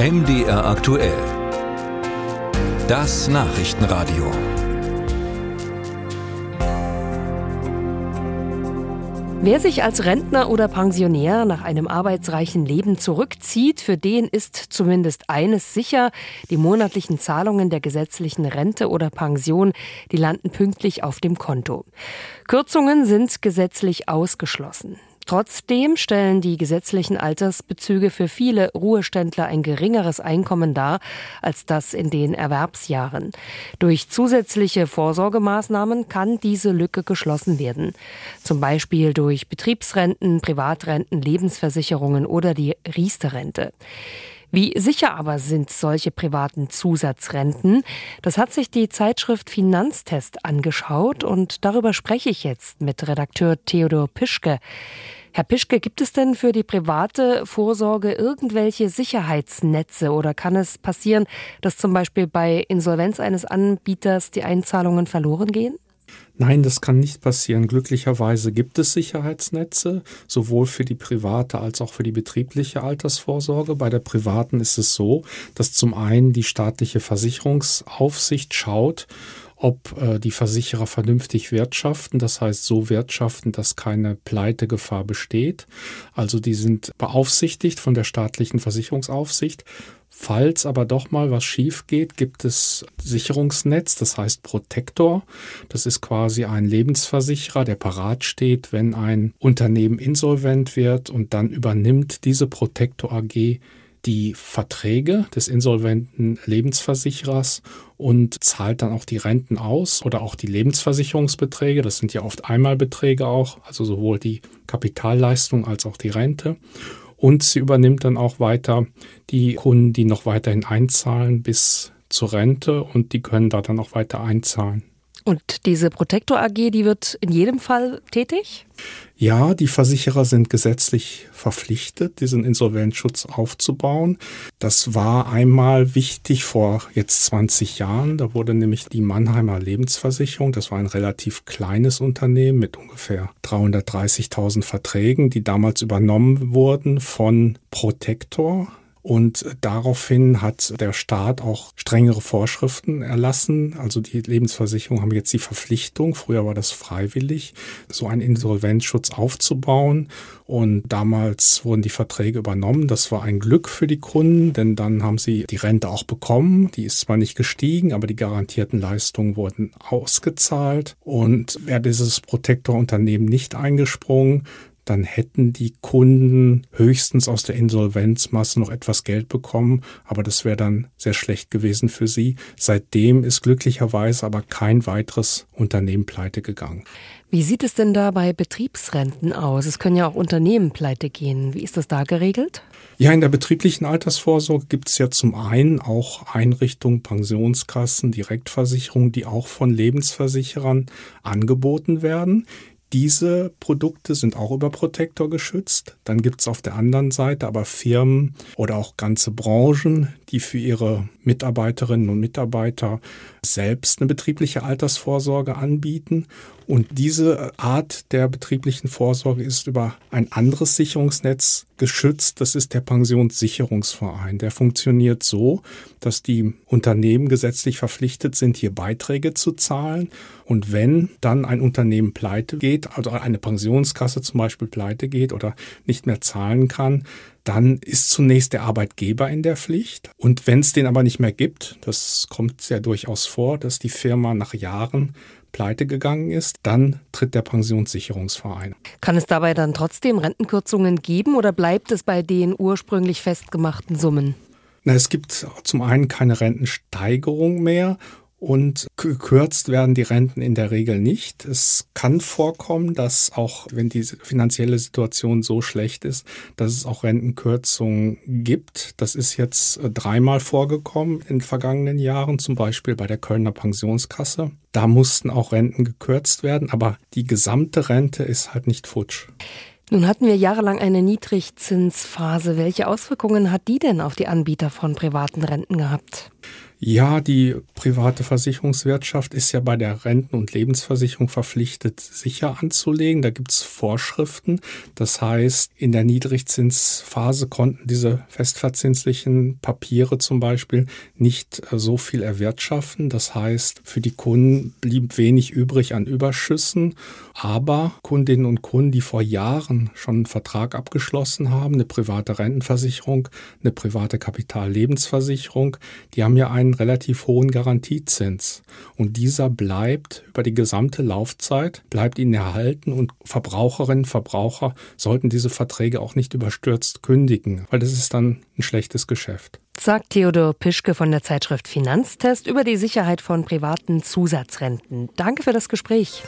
MDR aktuell. Das Nachrichtenradio. Wer sich als Rentner oder Pensionär nach einem arbeitsreichen Leben zurückzieht, für den ist zumindest eines sicher, die monatlichen Zahlungen der gesetzlichen Rente oder Pension, die landen pünktlich auf dem Konto. Kürzungen sind gesetzlich ausgeschlossen. Trotzdem stellen die gesetzlichen Altersbezüge für viele Ruheständler ein geringeres Einkommen dar als das in den Erwerbsjahren. Durch zusätzliche Vorsorgemaßnahmen kann diese Lücke geschlossen werden. Zum Beispiel durch Betriebsrenten, Privatrenten, Lebensversicherungen oder die Riester-Rente. Wie sicher aber sind solche privaten Zusatzrenten? Das hat sich die Zeitschrift Finanztest angeschaut und darüber spreche ich jetzt mit Redakteur Theodor Pischke. Herr Pischke, gibt es denn für die private Vorsorge irgendwelche Sicherheitsnetze oder kann es passieren, dass zum Beispiel bei Insolvenz eines Anbieters die Einzahlungen verloren gehen? Nein, das kann nicht passieren. Glücklicherweise gibt es Sicherheitsnetze, sowohl für die private als auch für die betriebliche Altersvorsorge. Bei der privaten ist es so, dass zum einen die staatliche Versicherungsaufsicht schaut, ob äh, die Versicherer vernünftig wirtschaften, das heißt so wirtschaften, dass keine Pleitegefahr besteht. Also die sind beaufsichtigt von der staatlichen Versicherungsaufsicht. Falls aber doch mal was schief geht, gibt es Sicherungsnetz, das heißt Protektor. Das ist quasi ein Lebensversicherer, der parat steht, wenn ein Unternehmen insolvent wird und dann übernimmt diese Protektor AG die Verträge des insolventen Lebensversicherers und zahlt dann auch die Renten aus oder auch die Lebensversicherungsbeträge. Das sind ja oft Einmalbeträge auch, also sowohl die Kapitalleistung als auch die Rente. Und sie übernimmt dann auch weiter die Kunden, die noch weiterhin einzahlen bis zur Rente und die können da dann auch weiter einzahlen. Und diese Protektor AG, die wird in jedem Fall tätig? Ja, die Versicherer sind gesetzlich verpflichtet, diesen Insolvenzschutz aufzubauen. Das war einmal wichtig vor jetzt 20 Jahren. Da wurde nämlich die Mannheimer Lebensversicherung, das war ein relativ kleines Unternehmen mit ungefähr 330.000 Verträgen, die damals übernommen wurden von Protector, und daraufhin hat der Staat auch strengere Vorschriften erlassen. Also die Lebensversicherungen haben jetzt die Verpflichtung, früher war das freiwillig, so einen Insolvenzschutz aufzubauen. Und damals wurden die Verträge übernommen. Das war ein Glück für die Kunden, denn dann haben sie die Rente auch bekommen. Die ist zwar nicht gestiegen, aber die garantierten Leistungen wurden ausgezahlt. Und wäre dieses Protektorunternehmen nicht eingesprungen, dann hätten die Kunden höchstens aus der Insolvenzmasse noch etwas Geld bekommen, aber das wäre dann sehr schlecht gewesen für sie. Seitdem ist glücklicherweise aber kein weiteres Unternehmen pleite gegangen. Wie sieht es denn da bei Betriebsrenten aus? Es können ja auch Unternehmen pleite gehen. Wie ist das da geregelt? Ja, in der betrieblichen Altersvorsorge gibt es ja zum einen auch Einrichtungen, Pensionskassen, Direktversicherungen, die auch von Lebensversicherern angeboten werden. Diese Produkte sind auch über Protektor geschützt. Dann gibt es auf der anderen Seite aber Firmen oder auch ganze Branchen, die für ihre Mitarbeiterinnen und Mitarbeiter selbst eine betriebliche Altersvorsorge anbieten. Und diese Art der betrieblichen Vorsorge ist über ein anderes Sicherungsnetz geschützt. Das ist der Pensionssicherungsverein. Der funktioniert so, dass die Unternehmen gesetzlich verpflichtet sind, hier Beiträge zu zahlen. Und wenn dann ein Unternehmen pleite geht, also eine Pensionskasse zum Beispiel pleite geht oder nicht mehr zahlen kann, dann ist zunächst der Arbeitgeber in der Pflicht. Und wenn es den aber nicht mehr gibt, das kommt sehr durchaus vor, dass die Firma nach Jahren pleite gegangen ist, dann tritt der Pensionssicherungsverein. Kann es dabei dann trotzdem Rentenkürzungen geben oder bleibt es bei den ursprünglich festgemachten Summen? Na, es gibt zum einen keine Rentensteigerung mehr und gekürzt werden die Renten in der Regel nicht. Es kann vorkommen, dass auch wenn die finanzielle Situation so schlecht ist, dass es auch Rentenkürzungen gibt. Das ist jetzt äh, dreimal vorgekommen in vergangenen Jahren, zum Beispiel bei der Kölner Pensionskasse. Da mussten auch Renten gekürzt werden, aber die gesamte Rente ist halt nicht futsch. Nun hatten wir jahrelang eine Niedrigzinsphase. Welche Auswirkungen hat die denn auf die Anbieter von privaten Renten gehabt? Ja, die private Versicherungswirtschaft ist ja bei der Renten- und Lebensversicherung verpflichtet, sicher anzulegen. Da gibt es Vorschriften. Das heißt, in der Niedrigzinsphase konnten diese festverzinslichen Papiere zum Beispiel nicht äh, so viel erwirtschaften. Das heißt, für die Kunden blieb wenig übrig an Überschüssen. Aber Kundinnen und Kunden, die vor Jahren schon einen Vertrag abgeschlossen haben, eine private Rentenversicherung, eine private Kapitallebensversicherung, die haben ja einen einen relativ hohen Garantiezins. Und dieser bleibt über die gesamte Laufzeit, bleibt ihnen erhalten und Verbraucherinnen und Verbraucher sollten diese Verträge auch nicht überstürzt kündigen, weil das ist dann ein schlechtes Geschäft. Sagt Theodor Pischke von der Zeitschrift Finanztest über die Sicherheit von privaten Zusatzrenten. Danke für das Gespräch.